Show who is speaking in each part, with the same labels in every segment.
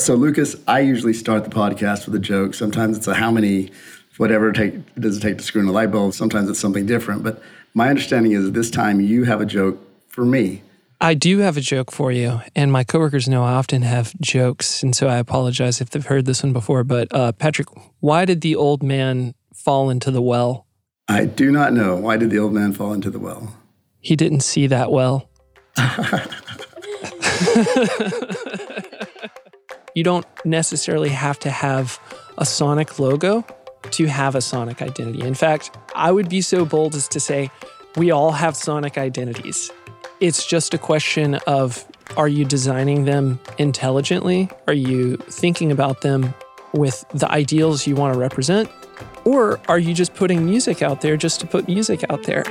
Speaker 1: So, Lucas, I usually start the podcast with a joke. Sometimes it's a how many, whatever take, does it take to screw in a light bulb. Sometimes it's something different. But my understanding is this time you have a joke for me.
Speaker 2: I do have a joke for you, and my coworkers know I often have jokes, and so I apologize if they've heard this one before. But uh, Patrick, why did the old man fall into the well?
Speaker 1: I do not know. Why did the old man fall into the well?
Speaker 2: He didn't see that well. you don't necessarily have to have a Sonic logo to have a Sonic identity. In fact, I would be so bold as to say we all have Sonic identities. It's just a question of are you designing them intelligently? Are you thinking about them with the ideals you want to represent? Or are you just putting music out there just to put music out there?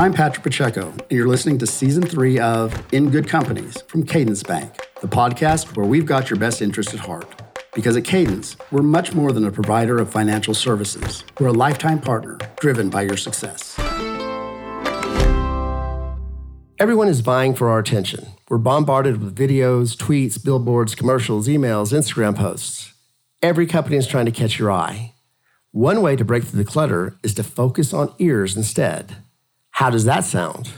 Speaker 1: I'm Patrick Pacheco, and you're listening to season three of In Good Companies from Cadence Bank, the podcast where we've got your best interest at heart. Because at Cadence, we're much more than a provider of financial services. We're a lifetime partner driven by your success. Everyone is vying for our attention. We're bombarded with videos, tweets, billboards, commercials, emails, Instagram posts. Every company is trying to catch your eye. One way to break through the clutter is to focus on ears instead. How does that sound?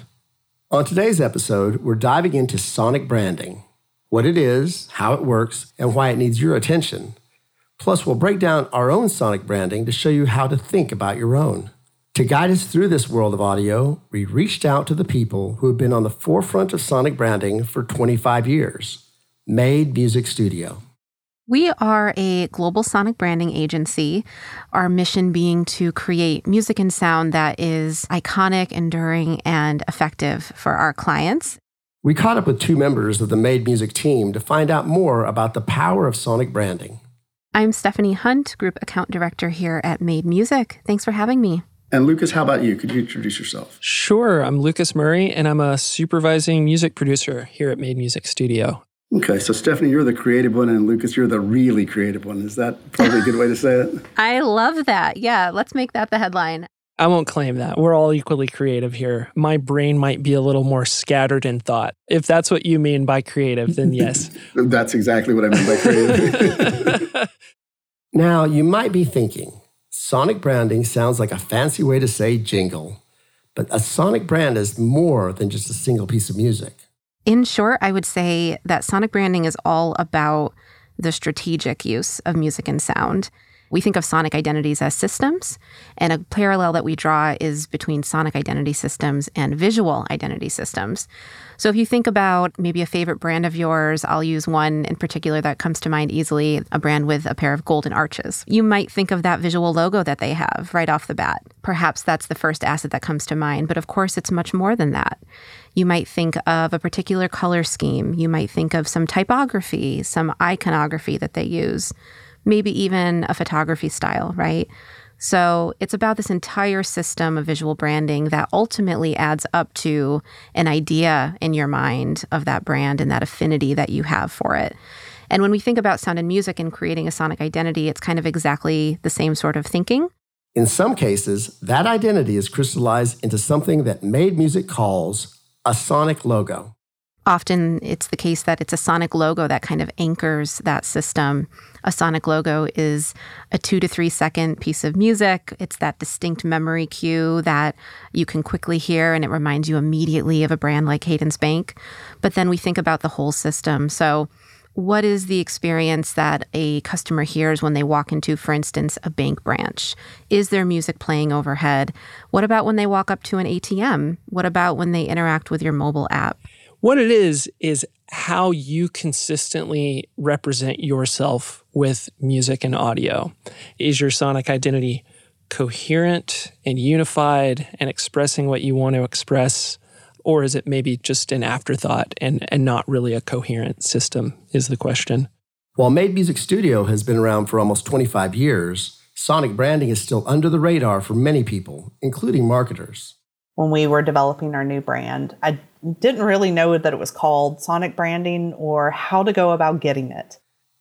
Speaker 1: On today's episode, we're diving into sonic branding what it is, how it works, and why it needs your attention. Plus, we'll break down our own sonic branding to show you how to think about your own. To guide us through this world of audio, we reached out to the people who have been on the forefront of sonic branding for 25 years Made Music Studio.
Speaker 3: We are a global sonic branding agency, our mission being to create music and sound that is iconic, enduring, and effective for our clients.
Speaker 1: We caught up with two members of the Made Music team to find out more about the power of sonic branding.
Speaker 3: I'm Stephanie Hunt, Group Account Director here at Made Music. Thanks for having me.
Speaker 1: And Lucas, how about you? Could you introduce yourself?
Speaker 2: Sure. I'm Lucas Murray, and I'm a supervising music producer here at Made Music Studio.
Speaker 1: Okay, so Stephanie, you're the creative one, and Lucas, you're the really creative one. Is that probably a good way to say it?
Speaker 3: I love that. Yeah, let's make that the headline.
Speaker 2: I won't claim that. We're all equally creative here. My brain might be a little more scattered in thought. If that's what you mean by creative, then yes.
Speaker 1: that's exactly what I mean by creative. now, you might be thinking, sonic branding sounds like a fancy way to say jingle, but a sonic brand is more than just a single piece of music.
Speaker 3: In short, I would say that sonic branding is all about the strategic use of music and sound. We think of sonic identities as systems, and a parallel that we draw is between sonic identity systems and visual identity systems. So if you think about maybe a favorite brand of yours, I'll use one in particular that comes to mind easily a brand with a pair of golden arches. You might think of that visual logo that they have right off the bat. Perhaps that's the first asset that comes to mind, but of course, it's much more than that. You might think of a particular color scheme. You might think of some typography, some iconography that they use maybe even a photography style, right? So it's about this entire system of visual branding that ultimately adds up to an idea in your mind of that brand and that affinity that you have for it. And when we think about sound and music and creating a sonic identity, it's kind of exactly the same sort of thinking.
Speaker 1: In some cases, that identity is crystallized into something that Made Music calls a sonic logo.
Speaker 3: Often it's the case that it's a sonic logo that kind of anchors that system. A sonic logo is a two to three second piece of music. It's that distinct memory cue that you can quickly hear and it reminds you immediately of a brand like Cadence Bank. But then we think about the whole system. So, what is the experience that a customer hears when they walk into, for instance, a bank branch? Is there music playing overhead? What about when they walk up to an ATM? What about when they interact with your mobile app?
Speaker 2: What it is, is how you consistently represent yourself with music and audio. Is your sonic identity coherent and unified and expressing what you want to express? Or is it maybe just an afterthought and, and not really a coherent system? Is the question.
Speaker 1: While Made Music Studio has been around for almost 25 years, sonic branding is still under the radar for many people, including marketers.
Speaker 4: When we were developing our new brand, I didn't really know that it was called sonic branding or how to go about getting it.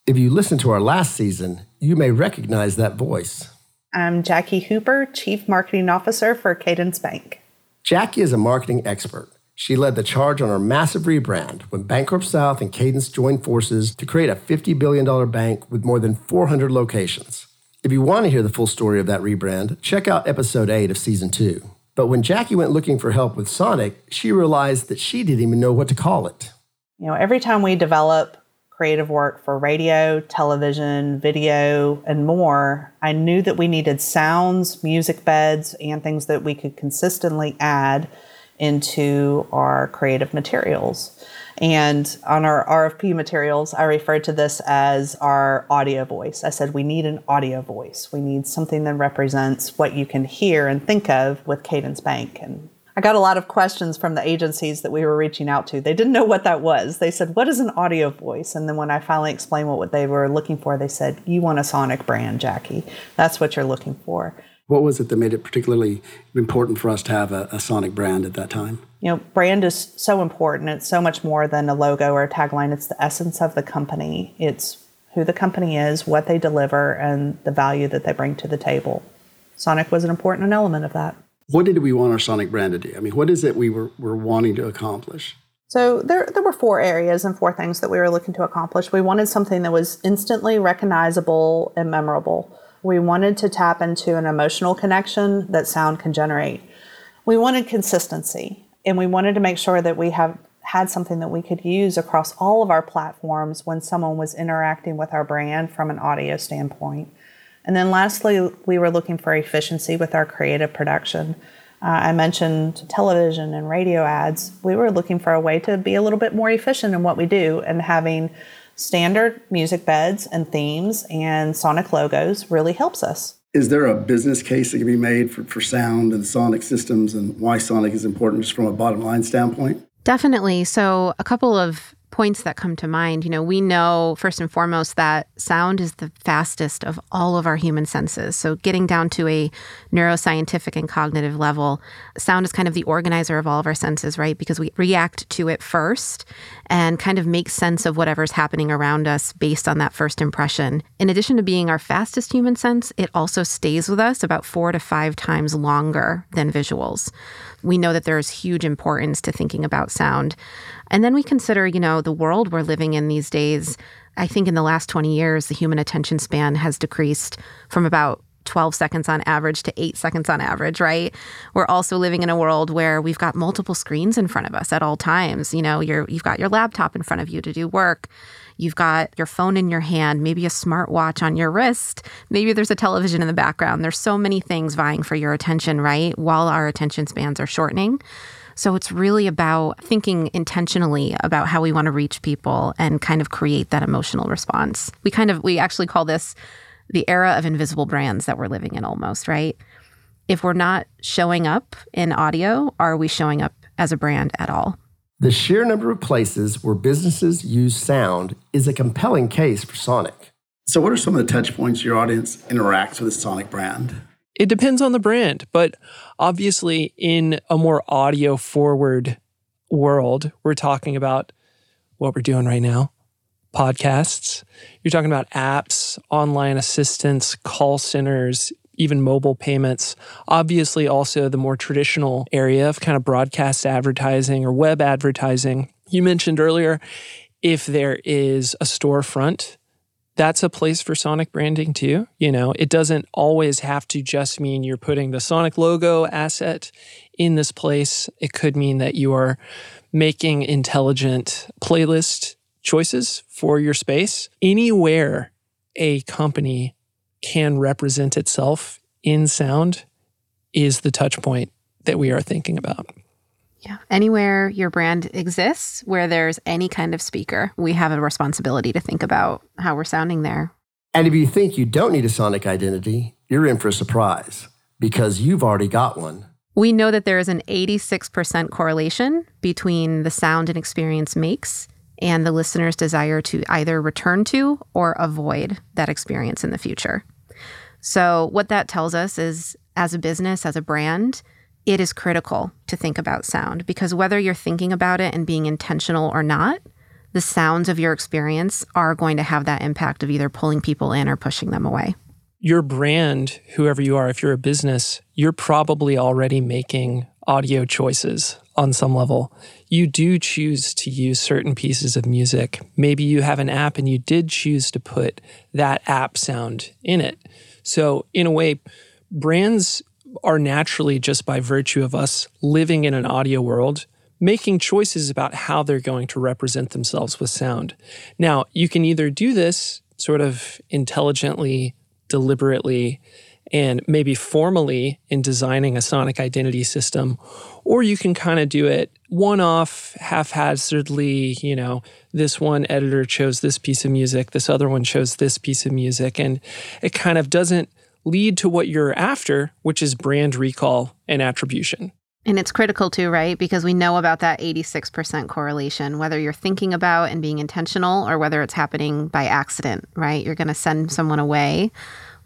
Speaker 1: If you listen to our last season, you may recognize that voice.
Speaker 4: I'm Jackie Hooper, Chief Marketing Officer for Cadence Bank.
Speaker 1: Jackie is a marketing expert. She led the charge on our massive rebrand when Bancorp South and Cadence joined forces to create a $50 billion bank with more than 400 locations. If you want to hear the full story of that rebrand, check out episode 8 of season 2. But when Jackie went looking for help with Sonic, she realized that she didn't even know what to call it.
Speaker 4: You know, every time we develop creative work for radio, television, video, and more, I knew that we needed sounds, music beds, and things that we could consistently add into our creative materials. And on our RFP materials, I referred to this as our audio voice. I said, we need an audio voice. We need something that represents what you can hear and think of with Cadence Bank. And I got a lot of questions from the agencies that we were reaching out to. They didn't know what that was. They said, What is an audio voice? And then when I finally explained what they were looking for, they said, You want a sonic brand, Jackie. That's what you're looking for.
Speaker 5: What was it that made it particularly important for us to have a, a, Sonic brand at that time?
Speaker 4: You know, brand is so important. It's so much more than a logo or a tagline. It's the essence of the company. It's who the company is, what they deliver, and the value that they bring to the table. Sonic was an important element of that.
Speaker 5: What did we want our Sonic brand to do? I mean, what is it we were, were wanting to accomplish?
Speaker 4: So there, there were four areas and four things that we were looking to accomplish. We wanted something that was instantly recognizable and memorable. We wanted to tap into an emotional connection that sound can generate. We wanted consistency, and we wanted to make sure that we have had something that we could use across all of our platforms when someone was interacting with our brand from an audio standpoint. And then lastly, we were looking for efficiency with our creative production. Uh, I mentioned television and radio ads. We were looking for a way to be a little bit more efficient in what we do and having standard music beds and themes and sonic logos really helps us.
Speaker 5: Is there a business case that can be made for, for sound and sonic systems and why sonic is important just from a bottom line standpoint?
Speaker 3: Definitely. So, a couple of points that come to mind. You know, we know first and foremost that sound is the fastest of all of our human senses. So, getting down to a neuroscientific and cognitive level, sound is kind of the organizer of all of our senses, right? Because we react to it first and kind of make sense of whatever's happening around us based on that first impression. In addition to being our fastest human sense, it also stays with us about four to five times longer than visuals. We know that there's huge importance to thinking about sound. And then we consider, you know, the world we're living in these days. I think in the last 20 years, the human attention span has decreased from about 12 seconds on average to eight seconds on average, right? We're also living in a world where we've got multiple screens in front of us at all times. You know, you're, you've got your laptop in front of you to do work. You've got your phone in your hand, maybe a smartwatch on your wrist. Maybe there's a television in the background. There's so many things vying for your attention, right? While our attention spans are shortening. So it's really about thinking intentionally about how we want to reach people and kind of create that emotional response. We kind of, we actually call this the era of invisible brands that we're living in almost, right? If we're not showing up in audio, are we showing up as a brand at all?
Speaker 1: The sheer number of places where businesses use sound is a compelling case for Sonic.
Speaker 5: So, what are some of the touch points your audience interacts with the Sonic brand?
Speaker 2: It depends on the brand, but obviously, in a more audio forward world, we're talking about what we're doing right now podcasts. You're talking about apps, online assistants, call centers, even mobile payments. Obviously, also the more traditional area of kind of broadcast advertising or web advertising. You mentioned earlier if there is a storefront that's a place for Sonic branding too. You know, it doesn't always have to just mean you're putting the Sonic logo asset in this place. It could mean that you are making intelligent playlist choices for your space. Anywhere a company can represent itself in sound is the touch point that we are thinking about.
Speaker 3: Yeah. Anywhere your brand exists, where there's any kind of speaker, we have a responsibility to think about how we're sounding there.
Speaker 1: And if you think you don't need a sonic identity, you're in for a surprise because you've already got one.
Speaker 3: We know that there is an 86% correlation between the sound an experience makes and the listener's desire to either return to or avoid that experience in the future. So, what that tells us is as a business, as a brand, it is critical to think about sound because whether you're thinking about it and being intentional or not, the sounds of your experience are going to have that impact of either pulling people in or pushing them away.
Speaker 2: Your brand, whoever you are, if you're a business, you're probably already making audio choices on some level. You do choose to use certain pieces of music. Maybe you have an app and you did choose to put that app sound in it. So, in a way, brands are naturally, just by virtue of us living in an audio world, making choices about how they're going to represent themselves with sound. Now, you can either do this sort of intelligently, deliberately, and maybe formally in designing a sonic identity system, or you can kind of do it one off, haphazardly. You know, this one editor chose this piece of music, this other one chose this piece of music, and it kind of doesn't lead to what you're after, which is brand recall and attribution.
Speaker 3: And it's critical too, right? Because we know about that 86% correlation, whether you're thinking about and being intentional or whether it's happening by accident, right? You're going to send someone away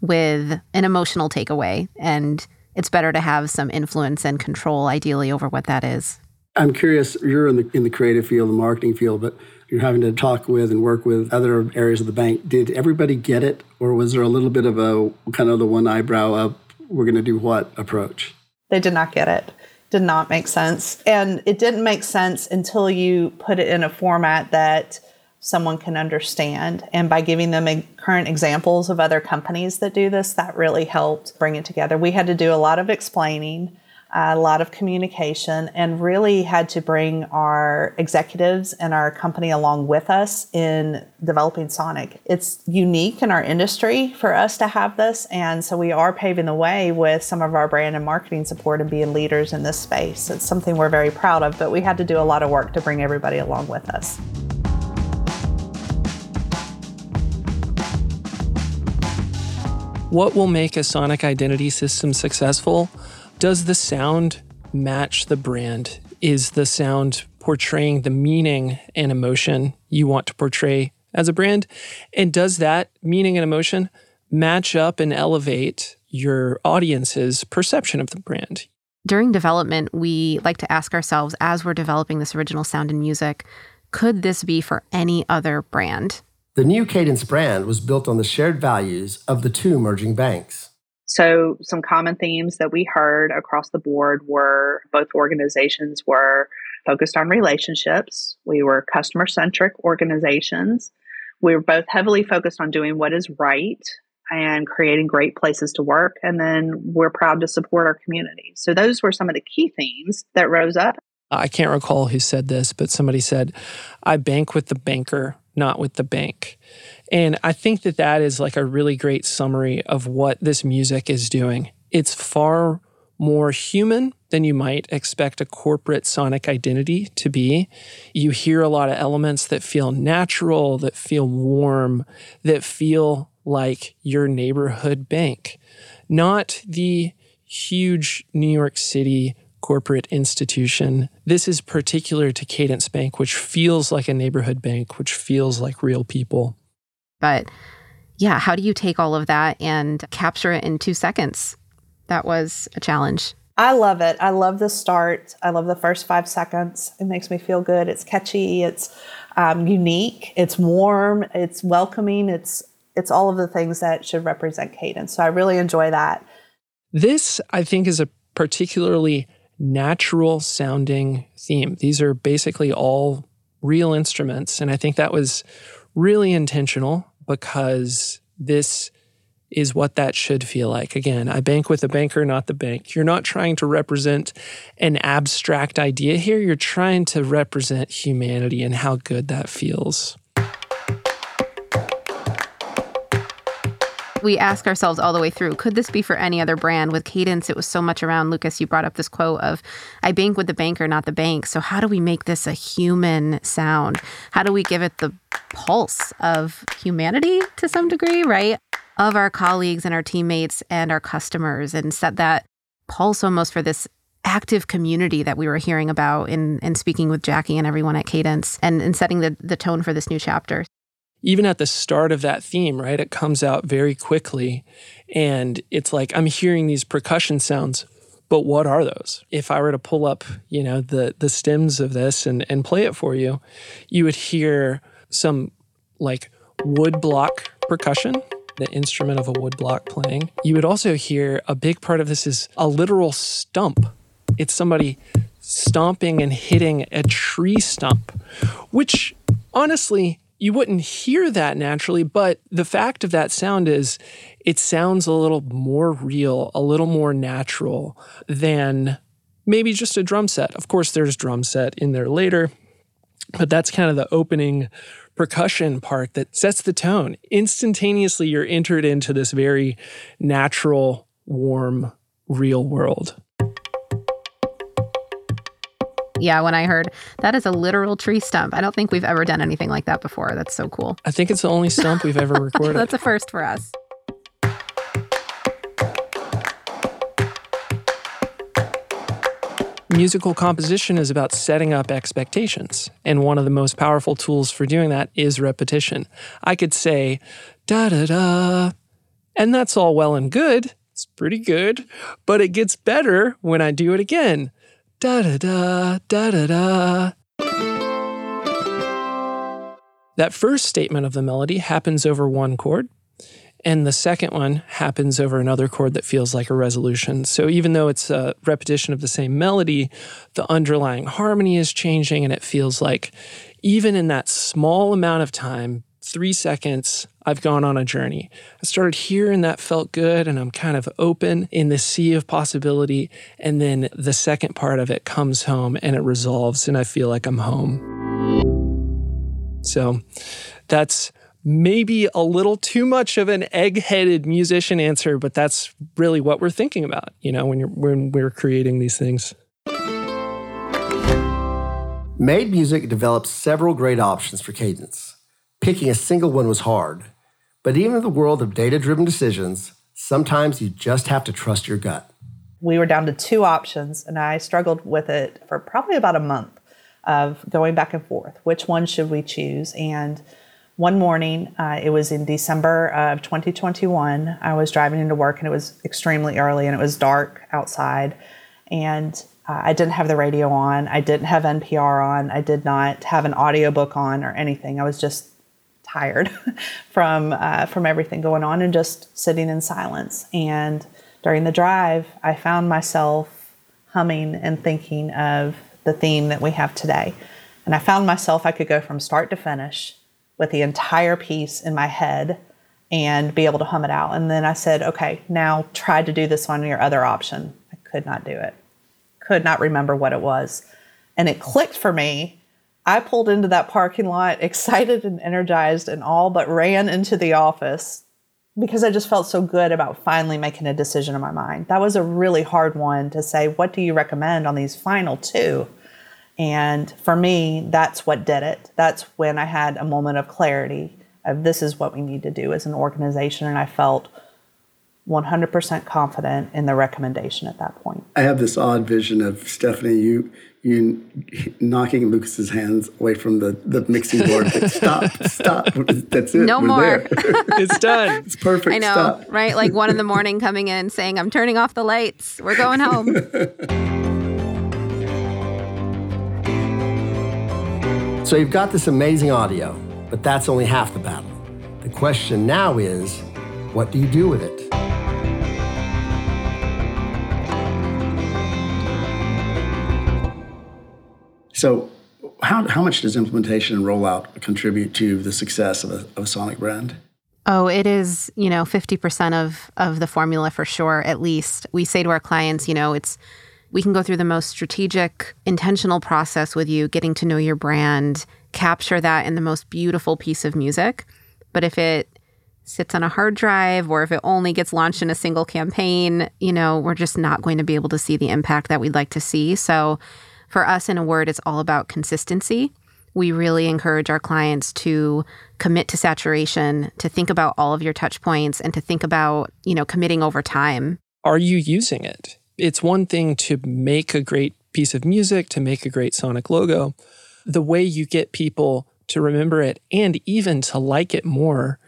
Speaker 3: with an emotional takeaway. And it's better to have some influence and control, ideally, over what that is.
Speaker 5: I'm curious, you're in the, in the creative field, the marketing field, but you're having to talk with and work with other areas of the bank. Did everybody get it? Or was there a little bit of a kind of the one eyebrow up, we're going to do what approach?
Speaker 4: They did not get it. Did not make sense. And it didn't make sense until you put it in a format that someone can understand. And by giving them current examples of other companies that do this, that really helped bring it together. We had to do a lot of explaining, a lot of communication, and really had to bring our executives and our company along with us in developing Sonic. It's unique in our industry for us to have this. And so we are paving the way with some of our brand and marketing support and being leaders in this space. It's something we're very proud of, but we had to do a lot of work to bring everybody along with us.
Speaker 2: What will make a sonic identity system successful? Does the sound match the brand? Is the sound portraying the meaning and emotion you want to portray as a brand? And does that meaning and emotion match up and elevate your audience's perception of the brand?
Speaker 3: During development, we like to ask ourselves as we're developing this original sound and music, could this be for any other brand?
Speaker 1: The new Cadence brand was built on the shared values of the two merging banks.
Speaker 4: So, some common themes that we heard across the board were both organizations were focused on relationships. We were customer centric organizations. We were both heavily focused on doing what is right and creating great places to work. And then we're proud to support our community. So, those were some of the key themes that rose up.
Speaker 2: I can't recall who said this, but somebody said, I bank with the banker not with the bank. And I think that that is like a really great summary of what this music is doing. It's far more human than you might expect a corporate sonic identity to be. You hear a lot of elements that feel natural, that feel warm, that feel like your neighborhood bank, not the huge New York City corporate institution. This is particular to Cadence Bank, which feels like a neighborhood bank, which feels like real people.
Speaker 3: But yeah, how do you take all of that and capture it in two seconds? That was a challenge.
Speaker 4: I love it. I love the start. I love the first five seconds. It makes me feel good. It's catchy. It's um, unique. It's warm. It's welcoming. It's it's all of the things that should represent cadence. So I really enjoy that.
Speaker 2: This, I think, is a particularly natural sounding theme. These are basically all real instruments. And I think that was really intentional because this is what that should feel like. Again, I bank with a banker, not the bank. You're not trying to represent an abstract idea here. You're trying to represent humanity and how good that feels.
Speaker 3: We ask ourselves all the way through could this be for any other brand? With cadence it was so much around lucas you brought up this quote of i bank with the banker not the bank. So how do we make this a human sound? How do we give it the pulse of humanity to some degree right? Of our colleagues and our teammates and our customers and set that pulse almost for this active community that we were hearing about in, in speaking with Jackie and everyone at Cadence and, and setting the, the tone for this new chapter
Speaker 2: even at the start of that theme, right? It comes out very quickly. And it's like, I'm hearing these percussion sounds, but what are those? If I were to pull up, you know, the the stems of this and, and play it for you, you would hear some like wood block percussion, the instrument of a wood block playing. You would also hear a big part of this is a literal stump. It's somebody stomping and hitting a tree stump, which honestly, you wouldn't hear that naturally, but the fact of that sound is it sounds a little more real, a little more natural than maybe just a drum set. Of course, there's drum set in there later, but that's kind of the opening percussion part that sets the tone. Instantaneously, you're entered into this very natural, warm, real world.
Speaker 3: Yeah, when I heard that is a literal tree stump. I don't think we've ever done anything like that before. That's so cool.
Speaker 2: I think it's the only stump we've ever recorded.
Speaker 3: That's a first for us.
Speaker 2: Musical composition is about setting up expectations. And one of the most powerful tools for doing that is repetition. I could say, da da da, and that's all well and good. It's pretty good, but it gets better when I do it again. Da da da, da da da. That first statement of the melody happens over one chord. And the second one happens over another chord that feels like a resolution. So even though it's a repetition of the same melody, the underlying harmony is changing, and it feels like even in that small amount of time, three seconds, I've gone on a journey. I started here and that felt good, and I'm kind of open in the sea of possibility. And then the second part of it comes home and it resolves, and I feel like I'm home. So that's maybe a little too much of an egg-headed musician answer, but that's really what we're thinking about, you know, when you're when we're creating these things.
Speaker 1: Made Music develops several great options for cadence. Picking a single one was hard, but even in the world of data-driven decisions, sometimes you just have to trust your gut.
Speaker 4: We were down to two options, and I struggled with it for probably about a month of going back and forth. Which one should we choose? And one morning, uh, it was in December of 2021. I was driving into work and it was extremely early and it was dark outside. And uh, I didn't have the radio on. I didn't have NPR on. I did not have an audiobook on or anything. I was just tired from uh, from everything going on and just sitting in silence. And during the drive, I found myself humming and thinking of the theme that we have today. And I found myself I could go from start to finish with the entire piece in my head and be able to hum it out. And then I said, okay, now try to do this on your other option. I could not do it, could not remember what it was. And it clicked for me. I pulled into that parking lot, excited and energized and all, but ran into the office because I just felt so good about finally making a decision in my mind. That was a really hard one to say, what do you recommend on these final two? And for me, that's what did it. That's when I had a moment of clarity of this is what we need to do as an organization. And I felt 100% confident in the recommendation at that point.
Speaker 5: I have this odd vision of Stephanie, you you knocking Lucas's hands away from the, the mixing board. Like, stop, stop. That's it.
Speaker 3: No
Speaker 5: We're
Speaker 3: more.
Speaker 2: it's done.
Speaker 5: it's perfect.
Speaker 3: I know,
Speaker 5: Stop.
Speaker 3: right? Like one in the morning coming in saying, I'm turning off the lights. We're going home.
Speaker 1: So you've got this amazing audio, but that's only half the battle. The question now is what do you do with it?
Speaker 5: So, how, how much does implementation and rollout contribute to the success of a, of a Sonic brand?
Speaker 3: Oh, it is, you know, 50% of of the formula for sure, at least. We say to our clients, you know, it's we can go through the most strategic, intentional process with you, getting to know your brand, capture that in the most beautiful piece of music. But if it sits on a hard drive or if it only gets launched in a single campaign, you know, we're just not going to be able to see the impact that we'd like to see. So for us, in a word, it's all about consistency. We really encourage our clients to commit to saturation, to think about all of your touch points and to think about, you know, committing over time.
Speaker 2: Are you using it? It's one thing to make a great piece of music, to make a great sonic logo. The way you get people to remember it and even to like it more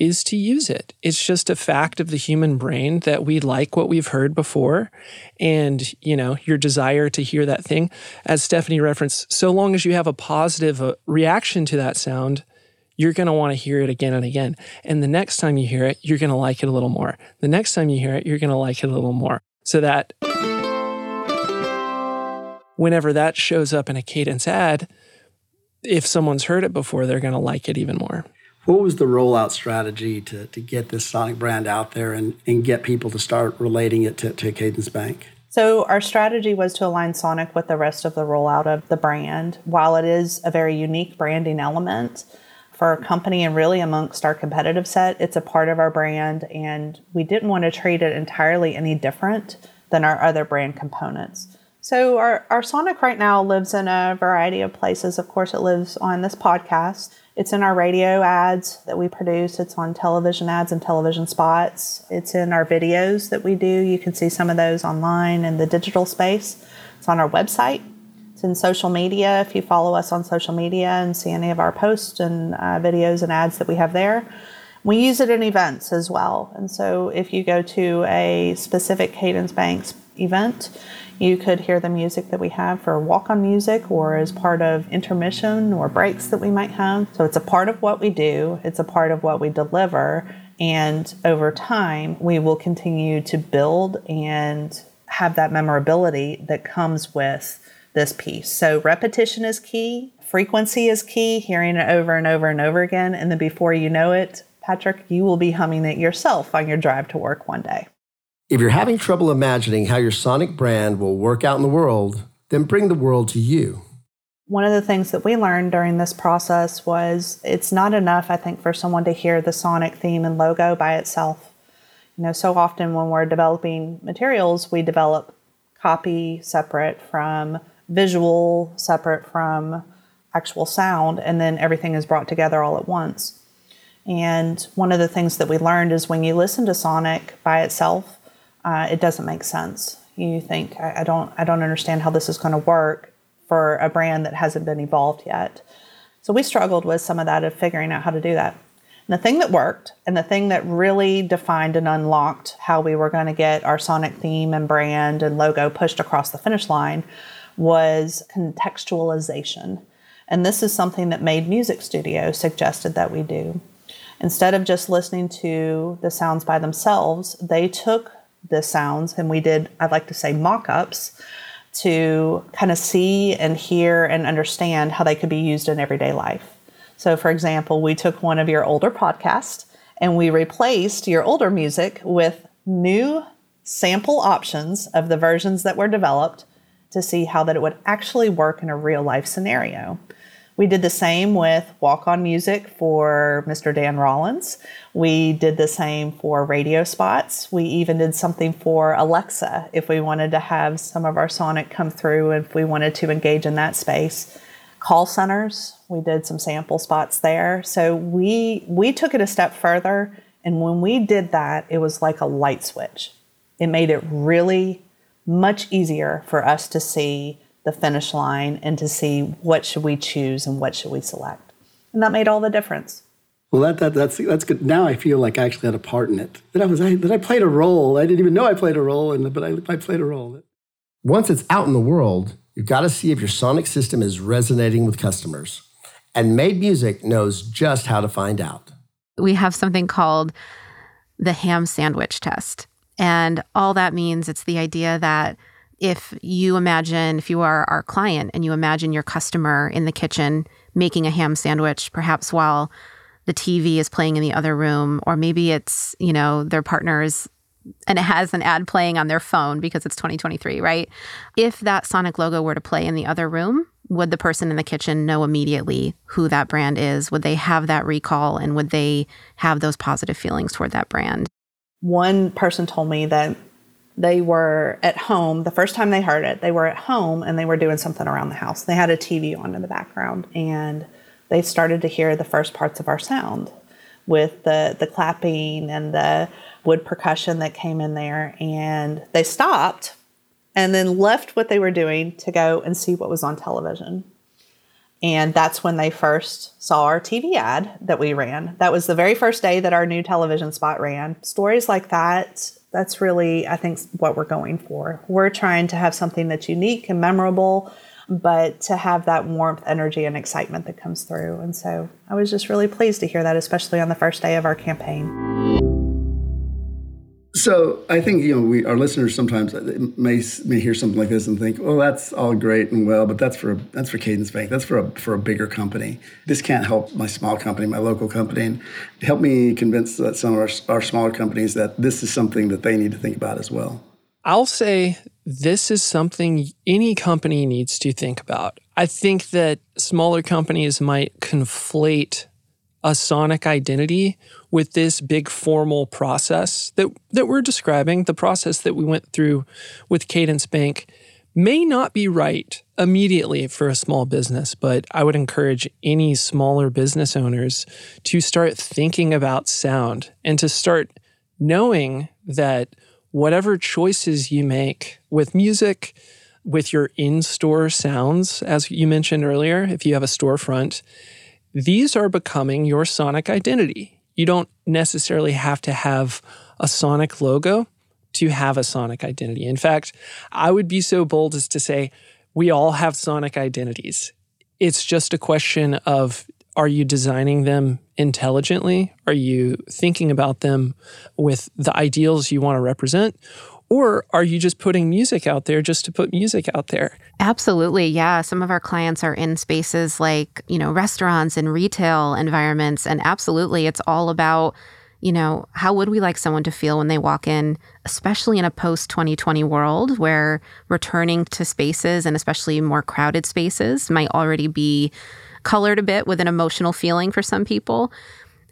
Speaker 2: is to use it. It's just a fact of the human brain that we like what we've heard before. And, you know, your desire to hear that thing, as Stephanie referenced, so long as you have a positive uh, reaction to that sound, you're going to want to hear it again and again. And the next time you hear it, you're going to like it a little more. The next time you hear it, you're going to like it a little more. So that whenever that shows up in a cadence ad, if someone's heard it before, they're going to like it even more.
Speaker 5: What was the rollout strategy to, to get this Sonic brand out there and, and get people to start relating it to, to Cadence Bank?
Speaker 4: So, our strategy was to align Sonic with the rest of the rollout of the brand. While it is a very unique branding element for our company and really amongst our competitive set, it's a part of our brand, and we didn't want to treat it entirely any different than our other brand components. So, our, our Sonic right now lives in a variety of places. Of course, it lives on this podcast. It's in our radio ads that we produce. It's on television ads and television spots. It's in our videos that we do. You can see some of those online in the digital space. It's on our website. It's in social media. If you follow us on social media and see any of our posts and uh, videos and ads that we have there, we use it in events as well. And so if you go to a specific Cadence Banks event, you could hear the music that we have for walk on music or as part of intermission or breaks that we might have. So it's a part of what we do, it's a part of what we deliver. And over time, we will continue to build and have that memorability that comes with this piece. So repetition is key, frequency is key, hearing it over and over and over again. And then before you know it, Patrick, you will be humming it yourself on your drive to work one day.
Speaker 1: If you're having trouble imagining how your Sonic brand will work out in the world, then bring the world to you.
Speaker 4: One of the things that we learned during this process was it's not enough, I think, for someone to hear the Sonic theme and logo by itself. You know, so often when we're developing materials, we develop copy separate from visual, separate from actual sound, and then everything is brought together all at once. And one of the things that we learned is when you listen to Sonic by itself, uh, it doesn't make sense. You think I, I don't I don't understand how this is going to work for a brand that hasn't been evolved yet. So we struggled with some of that of figuring out how to do that. And the thing that worked and the thing that really defined and unlocked how we were going to get our Sonic theme and brand and logo pushed across the finish line was contextualization. And this is something that Made Music Studio suggested that we do. Instead of just listening to the sounds by themselves, they took the sounds and we did, I'd like to say, mock ups to kind of see and hear and understand how they could be used in everyday life. So, for example, we took one of your older podcasts and we replaced your older music with new sample options of the versions that were developed to see how that it would actually work in a real life scenario. We did the same with walk on music for Mr. Dan Rollins. We did the same for radio spots. We even did something for Alexa if we wanted to have some of our sonic come through, if we wanted to engage in that space. Call centers, we did some sample spots there. So we we took it a step further and when we did that, it was like a light switch. It made it really much easier for us to see the finish line and to see what should we choose and what should we select. And that made all the difference.
Speaker 5: Well, that, that that's that's good. Now I feel like I actually had a part in it. That I was I, that I played a role. I didn't even know I played a role, in it, but I, I played a role.
Speaker 1: Once it's out in the world, you've got to see if your sonic system is resonating with customers. And Made Music knows just how to find out.
Speaker 3: We have something called the ham sandwich test. And all that means it's the idea that if you imagine, if you are our client and you imagine your customer in the kitchen making a ham sandwich, perhaps while the TV is playing in the other room, or maybe it's, you know, their partner's and it has an ad playing on their phone because it's 2023, right? If that Sonic logo were to play in the other room, would the person in the kitchen know immediately who that brand is? Would they have that recall and would they have those positive feelings toward that brand?
Speaker 4: One person told me that they were at home the first time they heard it they were at home and they were doing something around the house they had a tv on in the background and they started to hear the first parts of our sound with the the clapping and the wood percussion that came in there and they stopped and then left what they were doing to go and see what was on television and that's when they first saw our TV ad that we ran. That was the very first day that our new television spot ran. Stories like that that's really, I think, what we're going for. We're trying to have something that's unique and memorable, but to have that warmth, energy, and excitement that comes through. And so I was just really pleased to hear that, especially on the first day of our campaign.
Speaker 5: So I think you know we our listeners sometimes uh, may may hear something like this and think, "Oh, that's all great and well, but that's for that's for Cadence Bank. That's for a for a bigger company. This can't help my small company, my local company." And help me convince uh, some of our, our smaller companies that this is something that they need to think about as well.
Speaker 2: I'll say this is something any company needs to think about. I think that smaller companies might conflate a sonic identity with this big formal process that, that we're describing, the process that we went through with Cadence Bank, may not be right immediately for a small business, but I would encourage any smaller business owners to start thinking about sound and to start knowing that whatever choices you make with music, with your in store sounds, as you mentioned earlier, if you have a storefront, these are becoming your sonic identity. You don't necessarily have to have a sonic logo to have a sonic identity. In fact, I would be so bold as to say we all have sonic identities. It's just a question of are you designing them intelligently? Are you thinking about them with the ideals you want to represent? Or are you just putting music out there just to put music out there?
Speaker 3: Absolutely. Yeah. Some of our clients are in spaces like, you know, restaurants and retail environments. And absolutely, it's all about, you know, how would we like someone to feel when they walk in, especially in a post 2020 world where returning to spaces and especially more crowded spaces might already be colored a bit with an emotional feeling for some people.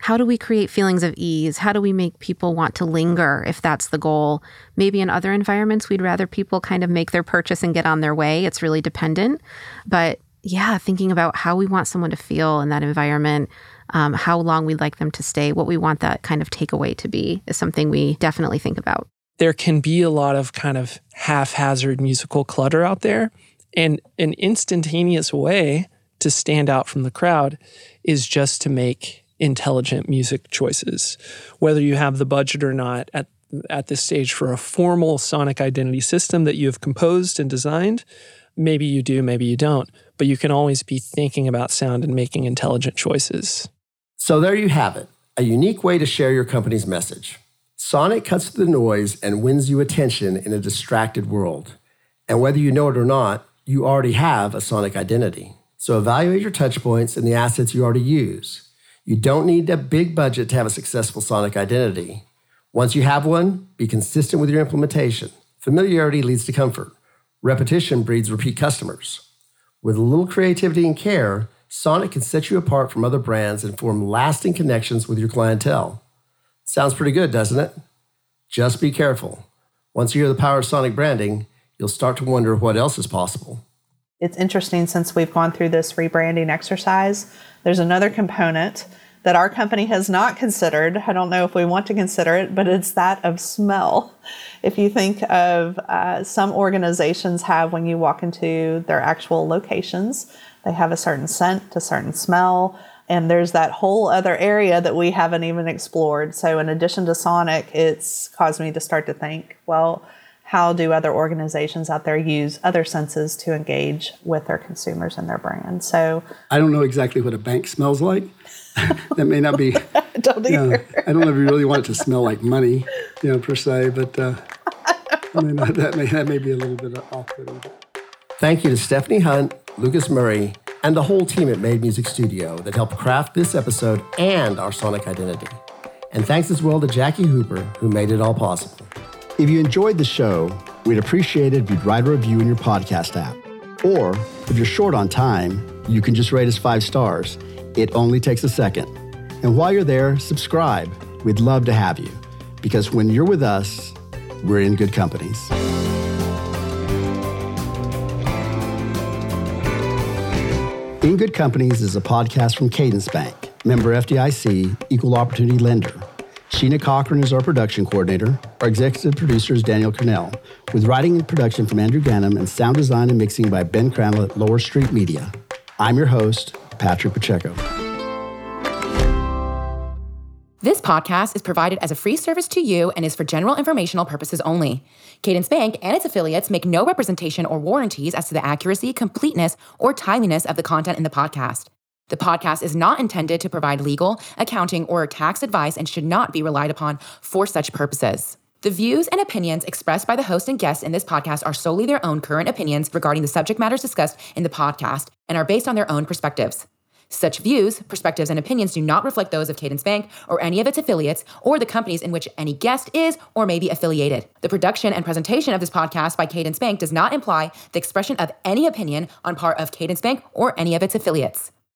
Speaker 3: How do we create feelings of ease? How do we make people want to linger if that's the goal? Maybe in other environments, we'd rather people kind of make their purchase and get on their way. It's really dependent. But yeah, thinking about how we want someone to feel in that environment, um, how long we'd like them to stay, what we want that kind of takeaway to be is something we definitely think about.
Speaker 2: There can be a lot of kind of haphazard musical clutter out there. And an instantaneous way to stand out from the crowd is just to make intelligent music choices. Whether you have the budget or not at at this stage for a formal sonic identity system that you have composed and designed, maybe you do, maybe you don't, but you can always be thinking about sound and making intelligent choices.
Speaker 1: So there you have it, a unique way to share your company's message. Sonic cuts through the noise and wins you attention in a distracted world. And whether you know it or not, you already have a sonic identity. So evaluate your touch points and the assets you already use. You don't need a big budget to have a successful sonic identity. Once you have one, be consistent with your implementation. Familiarity leads to comfort. Repetition breeds repeat customers. With a little creativity and care, Sonic can set you apart from other brands and form lasting connections with your clientele. Sounds pretty good, doesn't it? Just be careful. Once you hear the power of Sonic branding, you'll start to wonder what else is possible
Speaker 4: it's interesting since we've gone through this rebranding exercise. There's another component that our company has not considered. I don't know if we want to consider it, but it's that of smell. If you think of uh, some organizations have when you walk into their actual locations, they have a certain scent, a certain smell, and there's that whole other area that we haven't even explored. So, in addition to Sonic, it's caused me to start to think, well, how do other organizations out there use other senses to engage with their consumers and their brand? So
Speaker 5: I don't know exactly what a bank smells like. that may not be.
Speaker 4: don't you know,
Speaker 5: I don't know if you really want it to smell like money, you know, per se, but uh, I mean, that may that may be a little bit off-putting.
Speaker 1: Thank you to Stephanie Hunt, Lucas Murray, and the whole team at Made Music Studio that helped craft this episode and our sonic identity. And thanks as well to Jackie Hooper, who made it all possible. If you enjoyed the show, we'd appreciate it if you'd write a review in your podcast app. Or if you're short on time, you can just rate us five stars. It only takes a second. And while you're there, subscribe. We'd love to have you because when you're with us, we're in good companies. In Good Companies is a podcast from Cadence Bank, member FDIC, equal opportunity lender. Sheena Cochran is our production coordinator. Our executive producer is Daniel Cornell, with writing and production from Andrew Gannum and sound design and mixing by Ben Cranlett at Lower Street Media. I'm your host, Patrick Pacheco.
Speaker 6: This podcast is provided as a free service to you and is for general informational purposes only. Cadence Bank and its affiliates make no representation or warranties as to the accuracy, completeness, or timeliness of the content in the podcast. The podcast is not intended to provide legal, accounting, or tax advice and should not be relied upon for such purposes. The views and opinions expressed by the host and guests in this podcast are solely their own current opinions regarding the subject matters discussed in the podcast and are based on their own perspectives. Such views, perspectives, and opinions do not reflect those of Cadence Bank or any of its affiliates or the companies in which any guest is or may be affiliated. The production and presentation of this podcast by Cadence Bank does not imply the expression of any opinion on part of Cadence Bank or any of its affiliates.